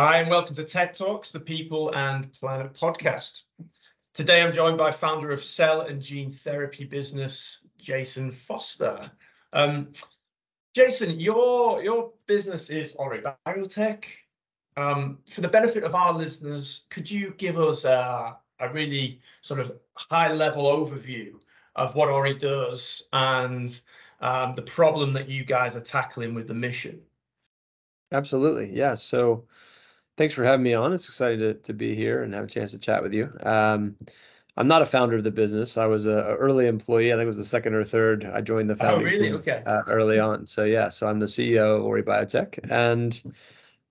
Hi, and welcome to Tech Talks, the People and Planet podcast. Today, I'm joined by founder of cell and gene therapy business, Jason Foster. Um, Jason, your your business is Ori Biotech. Um, for the benefit of our listeners, could you give us a, a really sort of high-level overview of what Ori does and um, the problem that you guys are tackling with the mission? Absolutely. Yeah. So thanks for having me on. It's exciting to, to be here and have a chance to chat with you. Um, I'm not a founder of the business. I was a, a, early employee. I think it was the second or third. I joined the oh, founding oh, really? team okay. uh, early on. So yeah, so I'm the CEO of Ori Biotech, and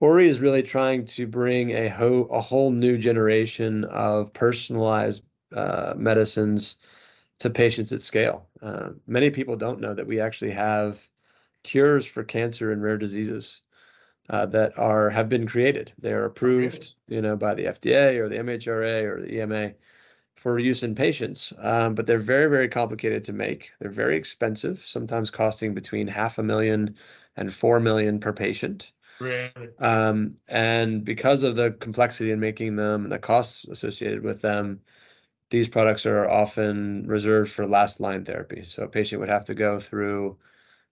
Ori is really trying to bring a ho- a whole new generation of personalized uh, medicines to patients at scale. Uh, many people don't know that we actually have cures for cancer and rare diseases uh, that are have been created. They are approved, you know, by the FDA or the MHRA or the EMA for use in patients. Um, but they're very, very complicated to make. They're very expensive, sometimes costing between half a million and four million per patient. Really? Um, and because of the complexity in making them and the costs associated with them, these products are often reserved for last line therapy. So a patient would have to go through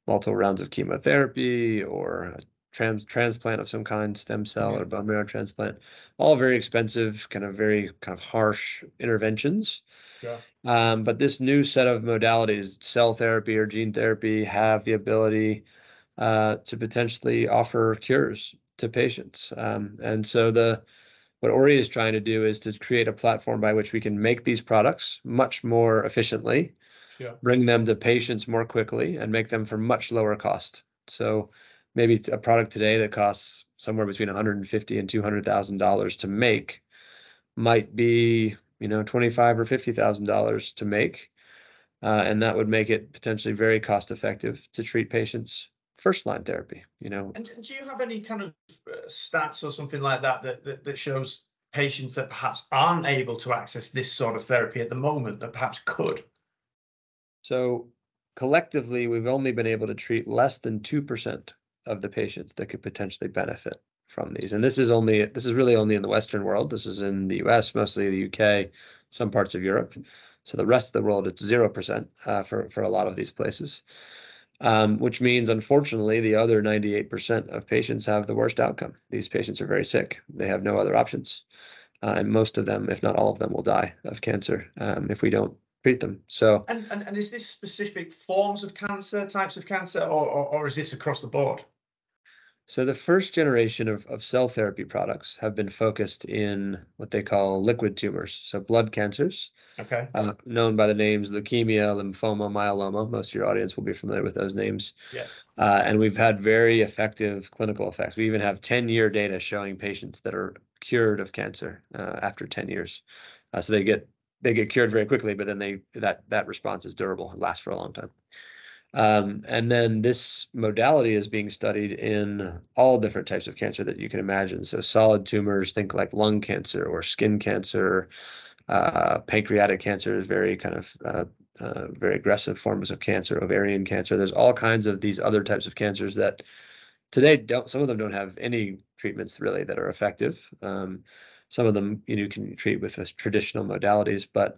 multiple rounds of chemotherapy or trans transplant of some kind, stem cell or bone marrow transplant, all very expensive, kind of very kind of harsh interventions. Yeah. Um, but this new set of modalities, cell therapy or gene therapy, have the ability uh, to potentially offer cures to patients. Um, and so the what Ori is trying to do is to create a platform by which we can make these products much more efficiently, Sure. bring them to patients more quickly, and make them for much lower cost. So maybe a product today that costs somewhere between 150 and 200 thousand dollars to make might be you know 25 or 50 thousand dollars to make uh, and that would make it potentially very cost effective to treat patients first line therapy you know? And do you have any kind of uh, stats or something like that, that that that shows patients that perhaps aren't able to access this sort of therapy at the moment that perhaps could? So collectively we've only been able to treat less than 2% of the patients that could potentially benefit from these. And this is only this is really only in the Western world. This is in the US, mostly the UK, some parts of Europe. So the rest of the world, it's zero percent uh, for for a lot of these places, um, which means unfortunately the other 98% of patients have the worst outcome. These patients are very sick. They have no other options, uh, and most of them, if not all of them, will die of cancer um, if we don't treat them. So and, and and is this specific forms of cancer, types of cancer, or or, or is this across the board? So the first generation of, of cell therapy products have been focused in what they call liquid tumors, so blood cancers, Okay. uh, known by the names leukemia, lymphoma, myeloma. Most of your audience will be familiar with those names. Yes. Uh, and we've had very effective clinical effects. We even have 10-year data showing patients that are cured of cancer uh, after 10 years. Uh, so they get they get cured very quickly, but then they that that response is durable and lasts for a long time. Um, and then this modality is being studied in all different types of cancer that you can imagine. So solid tumors, think like lung cancer or skin cancer, uh, pancreatic cancer is very kind of uh, uh, very aggressive forms of cancer, ovarian cancer. There's all kinds of these other types of cancers that today don't. Some of them don't have any treatments really that are effective. Um, some of them you know can treat with traditional modalities, but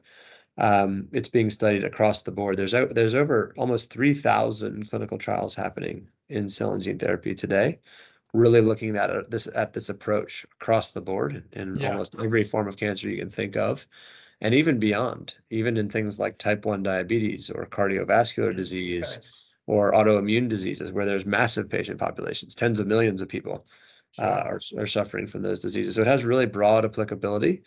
um, it's being studied across the board. There's there's over almost 3,000 clinical trials happening in cell and gene therapy today, really looking at uh, this at this approach across the board in Yeah. almost every form of cancer you can think of, and even beyond, even in things like type 1 diabetes or cardiovascular disease Okay. or autoimmune diseases where there's massive patient populations, tens of millions of people uh, are, are suffering from those diseases. So it has really broad applicability.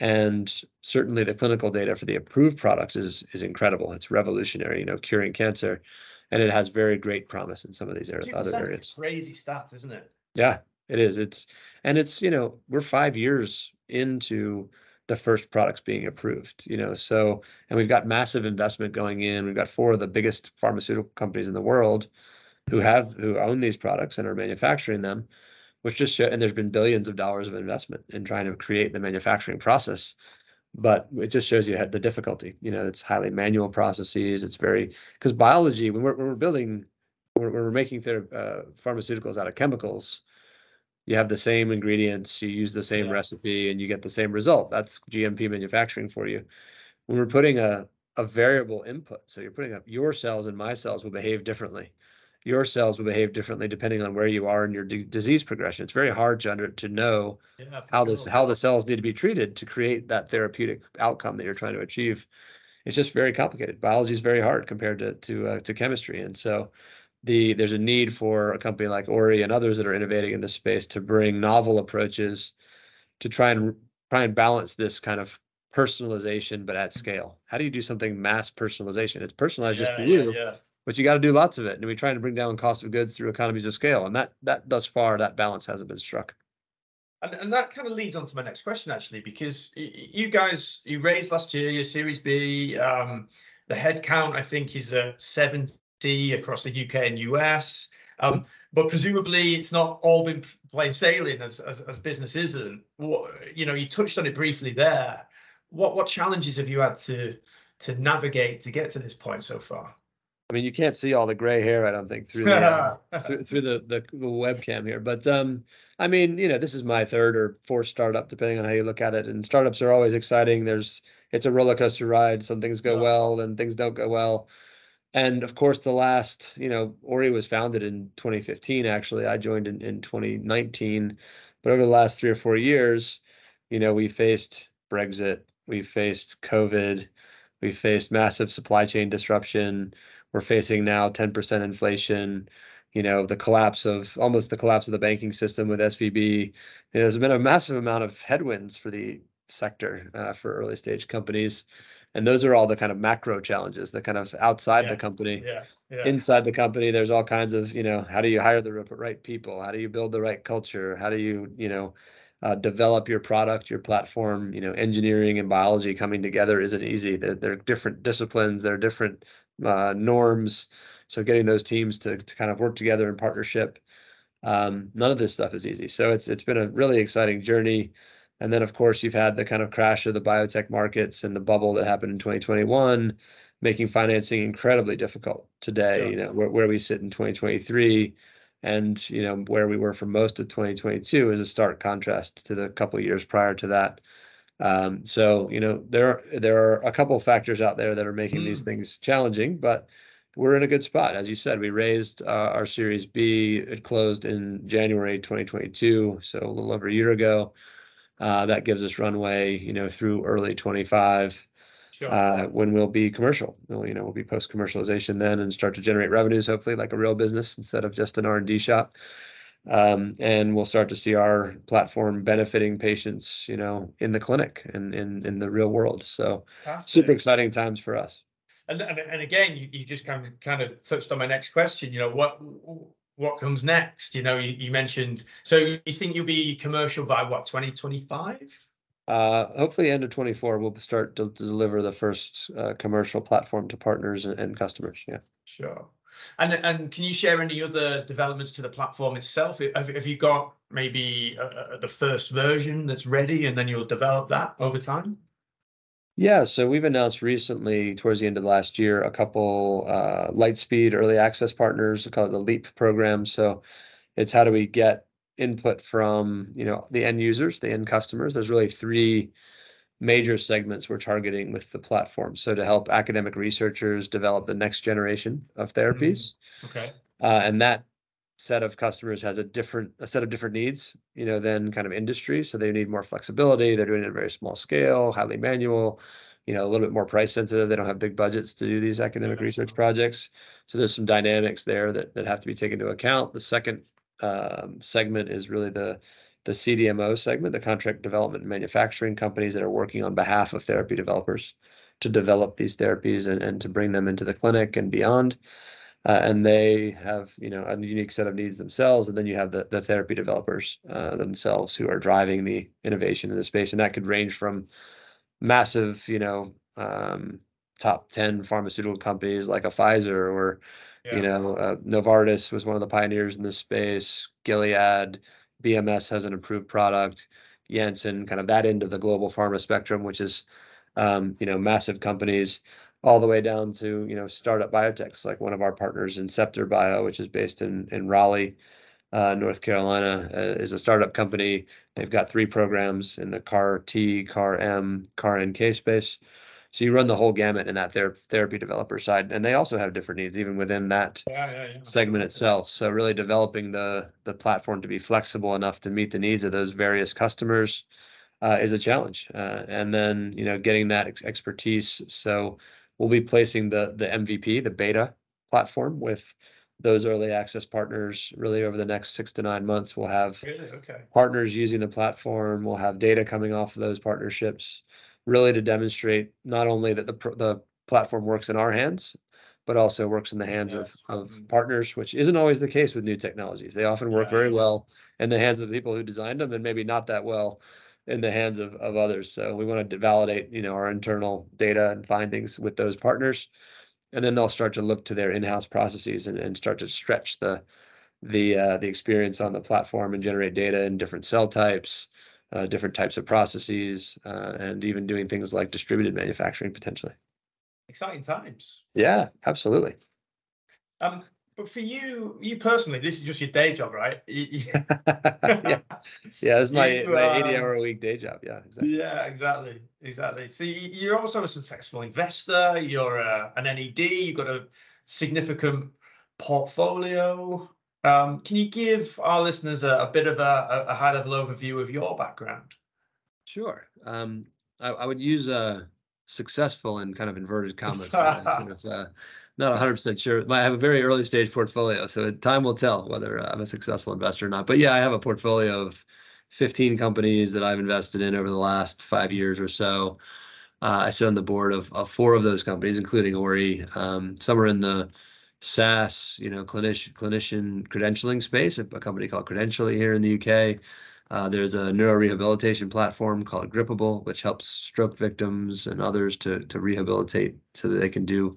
And certainly the clinical data for the approved products is is incredible. It's revolutionary, you know, curing cancer, and it has very great promise in some of these ar- other 2% is areas. Crazy stats, isn't it? Yeah, it is. It's and it's, you know, we're five years into the first products being approved, you know, so and we've got massive investment going in. We've got four of the biggest pharmaceutical companies in the world who have who own these products and are manufacturing them which just show, and there's been billions of dollars of investment in trying to create the manufacturing process. But it just shows you the difficulty. You know, it's highly manual processes. It's very because biology when we're when we're building when we're, when we're making ther- uh, pharmaceuticals out of chemicals, you have the same ingredients, you use the same Yeah. recipe, and you get the same result. That's GMP manufacturing for you. When we're putting a a variable input, so you're putting up your cells and my cells will behave differently. Your cells will behave differently depending on where you are in your d- disease progression. It's very hard to under to know Yeah, how this sure. how the cells need to be treated to create that therapeutic outcome that you're trying to achieve it's just very complicated biology is very hard compared to to uh, to chemistry and so the there's a need for a company like ori and others that are innovating in this space to bring novel approaches to try and try and balance this kind of personalization but at scale how do you do something mass personalization it's personalized just to Yeah, yeah, you yeah. But you got to do lots of it and we're trying to bring down cost of goods through economies of scale and that that thus far that balance hasn't been struck And, and that kind of leads on to my next question, actually, because you guys you raised last year your Series B. Um, the head count I think is uh, seventy across the UK and US. Um, but presumably it's not all been plain sailing as as, as business isn't. What you know, you touched on it briefly there. What what challenges have you had to to navigate to get to this point so far? I mean, you can't see all the gray hair, I don't think, through the uh, through, through the, the the webcam here. But um, I mean, you know, this is my third or fourth startup, depending on how you look at it. And startups are always exciting. There's it's a roller coaster ride. Some things go Yeah. well, and things don't go well. And of course, the last, you know, Ori was founded in 2015. Actually, I joined in in 2019. But over the last three or four years, you know, we faced Brexit, we faced COVID, we faced massive supply chain disruption we're facing now 10% inflation you know the collapse of almost the collapse of the banking system with svb there's been a massive amount of headwinds for the sector uh, for early stage companies. And those are all the kind of macro challenges that kind of outside Yeah, the company. Yeah, yeah. inside the company there's all kinds of you know how do you hire the right people? How do you build the right culture? How do you you know uh, develop your product your platform? You know engineering and biology coming together isn't easy. They're, they're different disciplines. They're different uh, norms. So getting those teams to, to kind of work together in partnership um, none of this stuff is easy. So it's it's been a really exciting journey. And then of course you've had the kind of crash of the biotech markets and the bubble that happened in 2021 making financing incredibly difficult today Sure. you know where, where we sit in 2023 and you know where we were for most of 2022 is a stark contrast to the couple of years prior to that um, so you know there there are a couple of factors out there that are making these Mm. things challenging but we're in a good spot as you said we raised uh, our series b it closed in january 2022 so a little over a year ago uh, that gives us runway you know through early 25 Sure. uh, when we'll be commercial. We'll, you know, we'll be post commercialization then and start to generate revenues, hopefully like a real business instead of just an R and D shop. Um, and we'll start to see our platform benefiting patients, you know, in the clinic and in in the real world. So Fantastic. super exciting times for us. And, and, and again, you, you just kind of kind of touched on my next question. You know, what what comes next? You know, you, you mentioned. So you think you'll be commercial by what twenty twenty five? Uh, hopefully, end of 24, we'll start to, to deliver the first uh, commercial platform to partners and, and customers. Yeah. Sure. And and can you share any other developments to the platform itself? Have, have you got maybe uh, uh, the first version that's ready, and then you'll develop that over time? Yeah, so we've announced recently, towards the end of last year, a couple uh, Lightspeed early access partners. We call it the LEAP program. So it's how do we get input from you know the end users, the end customers. There's really three major segments we're targeting with the platform. So to help academic researchers develop the next generation of therapies, Okay. uh, and that set of customers has a different a set of different needs you know than kind of industry. So they need more flexibility. They're doing it at a very small scale highly manual you know a little bit more price sensitive. They don't have big budgets to do these academic research Sure. projects. So there's some dynamics there that, that have to be taken into account. The second um, segment is really the the cdmo segment the contract development and manufacturing companies that are working on behalf of therapy developers to develop these therapies and, and to bring them into the clinic and beyond. Uh, and they have you know a unique set of needs themselves. And then you have the, the therapy developers uh, themselves who are driving the innovation in the space. And that could range from massive you know um, top 10 pharmaceutical companies like a pfizer or you know uh, novartis was one of the pioneers in this space gilead bms has an improved product janssen kind of that end of the global pharma spectrum which is um, you know massive companies all the way down to you know startup biotechs like one of our partners Inceptor Bio, which is based in in Raleigh, uh, North Carolina, uh, is a startup company. They've got three programs in the CAR T, CAR M, CAR NK space. So you run the whole gamut in that ther- therapy developer side, and they also have different needs even within that Yeah, yeah, yeah. segment itself. So really developing the the platform to be flexible enough to meet the needs of those various customers uh, is a challenge. Uh, and then you know getting that ex- expertise. So we'll be placing the the MVP, the beta platform with those early access partners really over the next six to nine months. We'll have Really? Okay. partners using the platform. We'll have data coming off of those partnerships, really to demonstrate not only that the the platform works in our hands, but also works in the hands of of partners, which isn't always the case with new technologies. They often work Yeah, very well in the hands of the people who designed them, and maybe not that well in the hands of of others. So we want to validate, you know, our internal data and findings with those partners, and then they'll start to look to their in-house processes and, and start to stretch the the uh, the experience on the platform and generate data in different cell types, uh, different types of processes, uh, and even doing things like distributed manufacturing potentially. Exciting times. Yeah, absolutely. Um, but for you, you personally, this is just your day job, right? Yeah, yeah, it's my You, my eighty um, hour a week day job. Yeah, exactly. Yeah, exactly, exactly. So you- you're also a successful investor. You're uh, an NED. You've got a significant portfolio. Um, can you give our listeners a, a bit of a, a high level overview of your background? Sure. Um, I, I would use uh, successful in kind of inverted commas. uh, sort of, uh, not 100% sure. I have a very early stage portfolio, so time will tell whether uh, I'm a successful investor or not. But yeah, I have a portfolio of 15 companies that I've invested in over the last five years or so. Uh, I sit on the board of, of four of those companies, including Ori. Um, some are in the SaaS, you know, clinician clinician credentialing space, a, company called Credentially here in the UK. Uh, there's a neurorehabilitation platform called Grippable, which helps stroke victims and others to to rehabilitate so that they can do,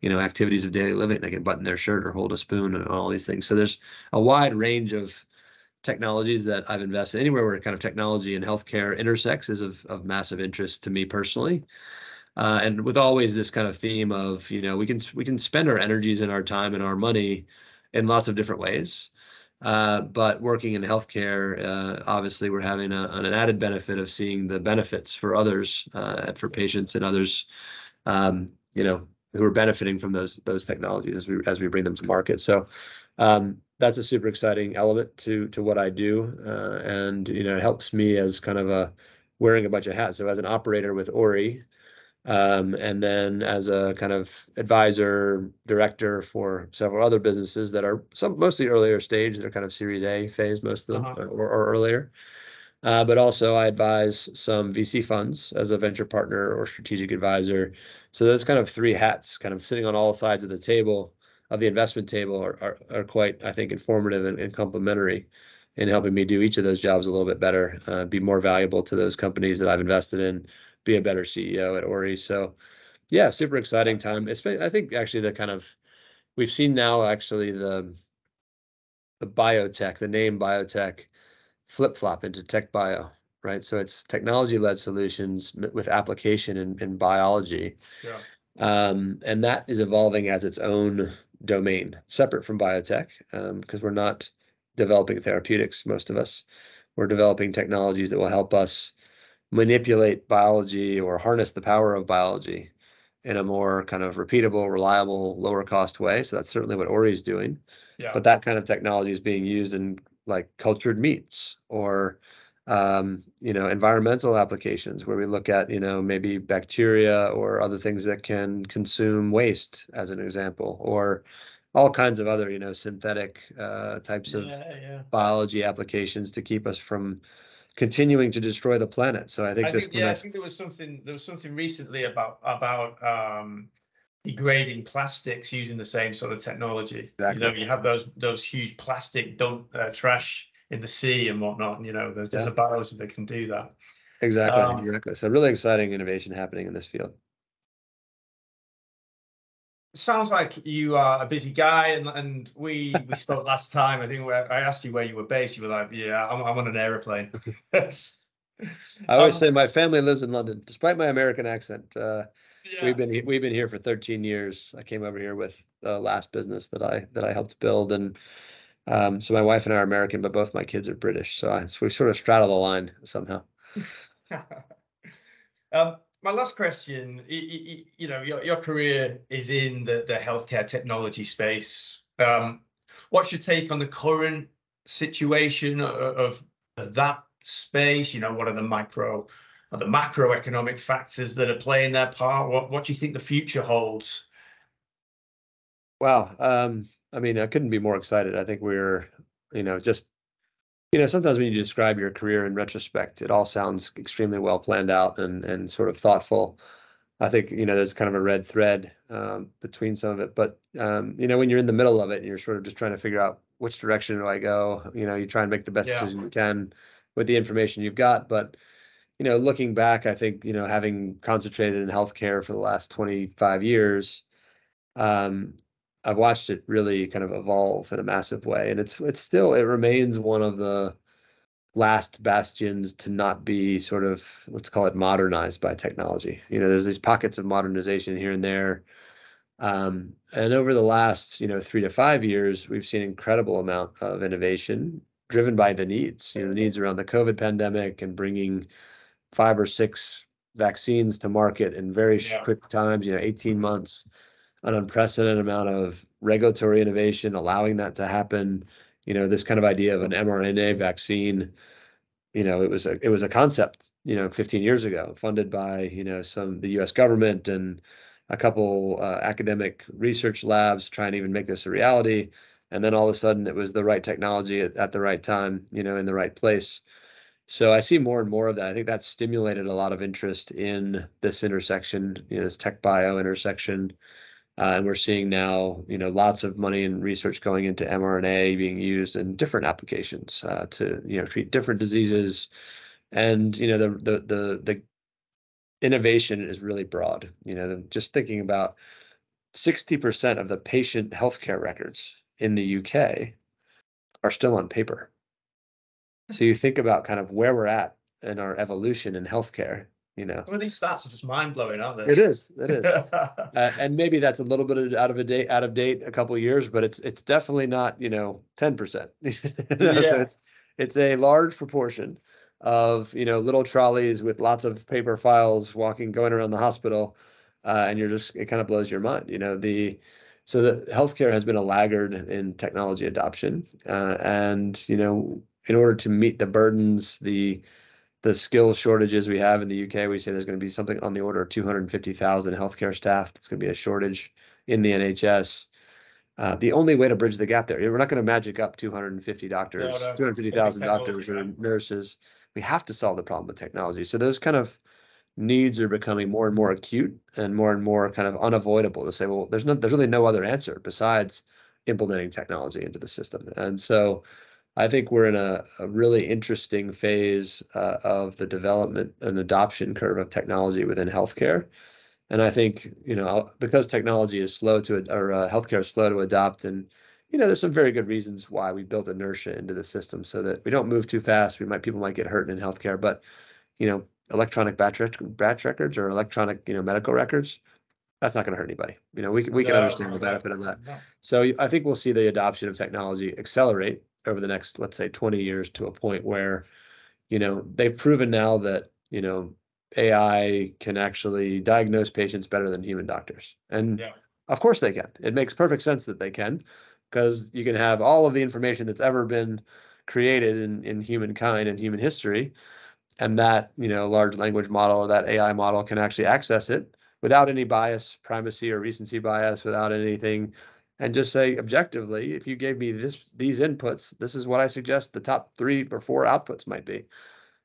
you know, activities of daily living. They can button their shirt or hold a spoon and all these things. So there's a wide range of technologies that I've invested anywhere where kind of technology and healthcare intersects is of, of massive interest to me personally. Uh, and with always this kind of theme of, you know, we can we can spend our energies and our time and our money in lots of different ways. Uh, but working in healthcare, uh, obviously, we're having a, an added benefit of seeing the benefits for others, uh, for patients and others, um, you know, who are benefiting from those those technologies as we as we bring them to market. So um, that's a super exciting element to to what I do, uh, and you know, it helps me as kind of a wearing a bunch of hats. So as an operator with Ori, um, and then as a kind of advisor director for several other businesses that are some mostly earlier stage they're kind of series a phase most of them Uh-huh. or, or earlier uh, but also i advise some vc funds as a venture partner or strategic advisor so those kind of three hats kind of sitting on all sides of the table of the investment table are, are, are quite i think informative and, and complementary in helping me do each of those jobs a little bit better uh, be more valuable to those companies that i've invested in be a better CEO at Ori. So yeah, super exciting time. It's been, I think actually the kind of we've seen now actually the the biotech, the name biotech flip flop into tech bio, right? So it's technology led solutions with application in, in biology. Yeah. Um, and that is evolving as its own domain, separate from biotech, because we're not developing therapeutics, most of us. We're developing technologies that will help us manipulate biology or harness the power of biology in a more kind of repeatable, reliable, lower cost way. So that's certainly what Ori is doing. Yeah. But that kind of technology is being used in like cultured meats or um, you know, environmental applications where we look at, you know, maybe bacteria or other things that can consume waste, as an example, or all kinds of other, you know, synthetic uh, types of yeah, yeah. biology applications to keep us from continuing to destroy the planet. So I think I this think yeah, I think there was something there was something recently about about um degrading plastics using the same sort of technology. Exactly. You know, you have those those huge plastic dump uh, trash in the sea and whatnot. And, you know, there's, there's Yeah. a biology that can do that. exactly um, exactly. So really exciting innovation happening in this field. Sounds like you are a busy guy, and and we we spoke last time. I think where I asked you where you were based. You were like, "Yeah, I'm, I'm on an aeroplane." I always Um, say my family lives in London, despite my American accent. Uh, yeah. We've been we've been here for 13 years. I came over here with the last business that I that I helped build, and Um, so my wife and I are American, but both my kids are British. So, I, so we sort of straddle the line somehow. um, my last question, you, you know, your, your career is in the, the healthcare technology space. Um, what's your take on the current situation of, of that space? You know, what are the micro or the macroeconomic factors that are playing their part? What what do you think the future holds? Wow. Um, I mean, I couldn't be more excited. I think we're, you know, just you know, sometimes when you describe your career in retrospect, it all sounds extremely well planned out and and sort of thoughtful. I think you know there's kind of a red thread um, between some of it, but um, you know when you're in the middle of it and you're sort of just trying to figure out which direction do I go, you know, you try and make the best Yeah. decision you can with the information you've got. But you know, looking back, I think you know having concentrated in healthcare for the last 25 years, um, I've watched it really kind of evolve in a massive way, and it's it's still it remains one of the last bastions to not be sort of let's call it modernized by technology. You know, there's these pockets of modernization here and there. Um, and over the last, you know, three to five years, we've seen incredible amount of innovation driven by the needs, you know, the needs around the COVID pandemic and bringing five or six vaccines to market in very Yeah. quick times, you know, 18 months, an unprecedented amount of regulatory innovation, allowing that to happen. You know, this kind of idea of an mRNA vaccine, you know, it was a it was a concept, you know, 15 years ago, funded by, you know, some the US government and a couple uh, academic research labs trying to even make this a reality. And then all of a sudden it was the right technology at, at the right time, you know, in the right place. So I see more and more of that. I think that's stimulated a lot of interest in this intersection, you know, this tech bio intersection. Uh, and we're seeing now, you know, lots of money and research going into mRNA being used in different applications uh, to, you know, treat different diseases. And you know, the the the the innovation is really broad. You know, just thinking about 60% of the patient healthcare records in the UK are still on paper. So you think about kind of where we're at in our evolution in healthcare, you know. Some of these stats are just mind blowing, aren't they? It is, it is. Uh, and maybe that's a little bit out of a date, out of date, a couple of years, but it's it's definitely not, you know, ten percent. Yeah. So it's it's a large proportion of you know little trolleys with lots of paper files walking going around the hospital, uh, and you're just it kind of blows your mind. You know the so the healthcare has been a laggard in technology adoption, uh, and you know in order to meet the burdens, the the skill shortages we have in the UK, we say there's going to be something on the order of 250,000 healthcare staff. That's going to be a shortage in the NHS. Uh, the only way to bridge the gap there, we're not going to magic up 250 doctors, No, no. 250,000 doctors or nurses. We have to solve the problem with technology. So those kind of needs are becoming more and more acute and more and more kind of unavoidable to say, well, there's no, there's really no other answer besides implementing technology into the system. And so I think we're in a, a really interesting phase uh, of the development and adoption curve of technology within healthcare. And I think, you know, because technology is slow to, or uh, healthcare is slow to adopt, and, you know, there's some very good reasons why we built inertia into the system so that we don't move too fast. We might, people might get hurt in healthcare, but, you know, electronic batch, rec- batch records or electronic, you know, medical records, that's not going to hurt anybody. You know, we, can we can No, understand the no, benefit of that. So I think we'll see the adoption of technology accelerate over the next, let's say, 20 years to a point where, you know, they've proven now that, you know, AI can actually diagnose patients better than human doctors. And Yeah. of course they can. It makes perfect sense that they can, because you can have all of the information that's ever been created in, in humankind and human history. And that, you know, large language model or that AI model can actually access it without any bias, primacy or recency bias, without anything and just say objectively, if you gave me this these inputs, this is what I suggest the top three or four outputs might be.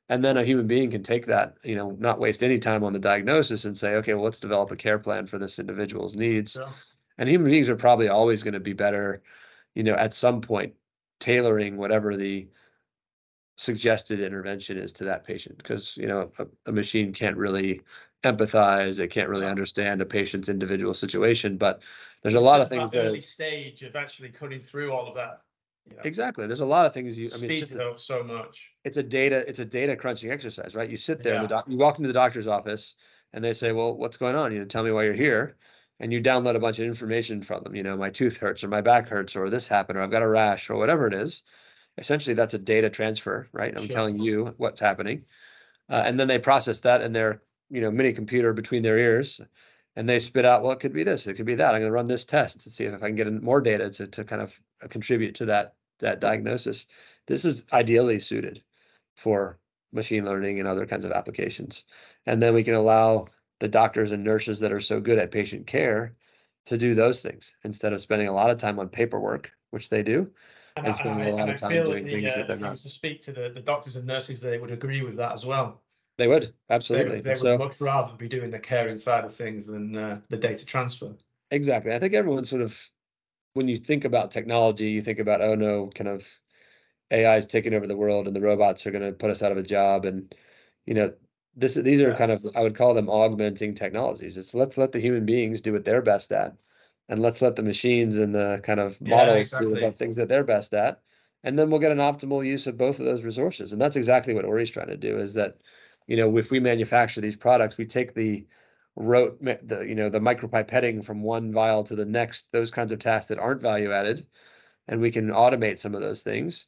And then a human being can take that, you know, not waste any time on the diagnosis and say, okay, well, let's develop a care plan for this individual's needs. So, And human beings are probably always going to be better, you know, at some point tailoring whatever the suggested intervention is to that patient because you know a, a machine can't really empathize They can't really understand a patient's individual situation but there's a lot of that things that early stage of actually cutting through all of that. You know, exactly there's a lot of things you i mean it's, speeds just it a, up so much. it's a data it's a data crunching exercise right you sit there and the doc you walk into the doctor's office and they say well what's going on you know tell me why you're here and you download a bunch of information from them. You know, my tooth hurts or my back hurts or this happened or I've got a rash or whatever it is. Essentially, that's a data transfer, right? I'm Sure. telling you what's happening, uh, and then they process that in their you know mini computer between their ears, and they spit out well it could be this, it could be that. I'm going to run this test to see if I can get in more data to to kind of uh, contribute to that that diagnosis. This is ideally suited for machine learning and other kinds of applications, and then we can allow the doctors and nurses that are so good at patient care to do those things instead of spending a lot of time on paperwork, which they do. And and spending I- a lot of time doing that things the, that uh, they're not. to speak to the, the doctors and nurses, they would agree with that as well. They would absolutely. they so would much rather be doing the caring side of things than uh, the data transfer. exactly. I think everyone sort of when you think about technology, you think about oh no, kind of AI is taking over the world and the robots are going to put us out of a job and you know this these are Yeah. kind of I would call them augmenting technologies. It's let's let the human beings do what they're best at and let's let the machines and the kind of Yeah, models exactly. do the things that they're best at and then we'll get an optimal use of both of those resources and that's exactly what Ori's trying to do is that you know if we manufacture these products we take the rote the you know the micropipetting from one vial to the next those kinds of tasks that aren't value added and we can automate some of those things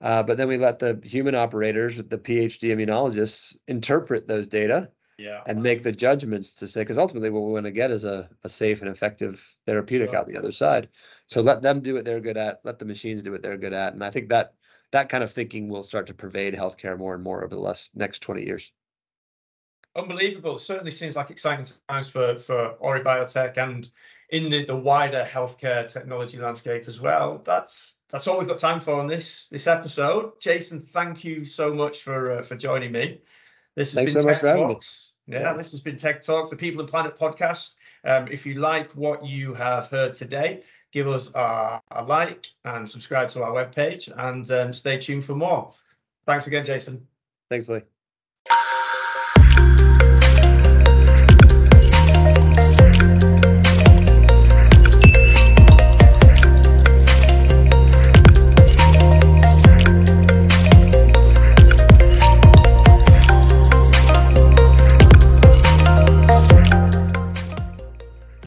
uh, but then we let the human operators the phd immunologists interpret those data Yeah. and make the judgments to say because ultimately what we want to get is a, a safe and effective therapeutic Sure. out the other side so let them do what they're good at let the machines do what they're good at and i think that that kind of thinking will start to pervade healthcare more and more over the last next 20 years Unbelievable. Certainly seems like exciting times for, for Ori Biotech and in the, the wider healthcare technology landscape as well. That's that's all we've got time for on this this episode. Jason, thank you so much for uh, for joining me. This has Thanks been so much Tech. Talks. Yeah, Yeah. this has been Tech Talks, the People and Planet podcast. Um, if you like what you have heard today, give us a, a like and subscribe to our webpage and um, stay tuned for more. Thanks again, Jason. thanks lee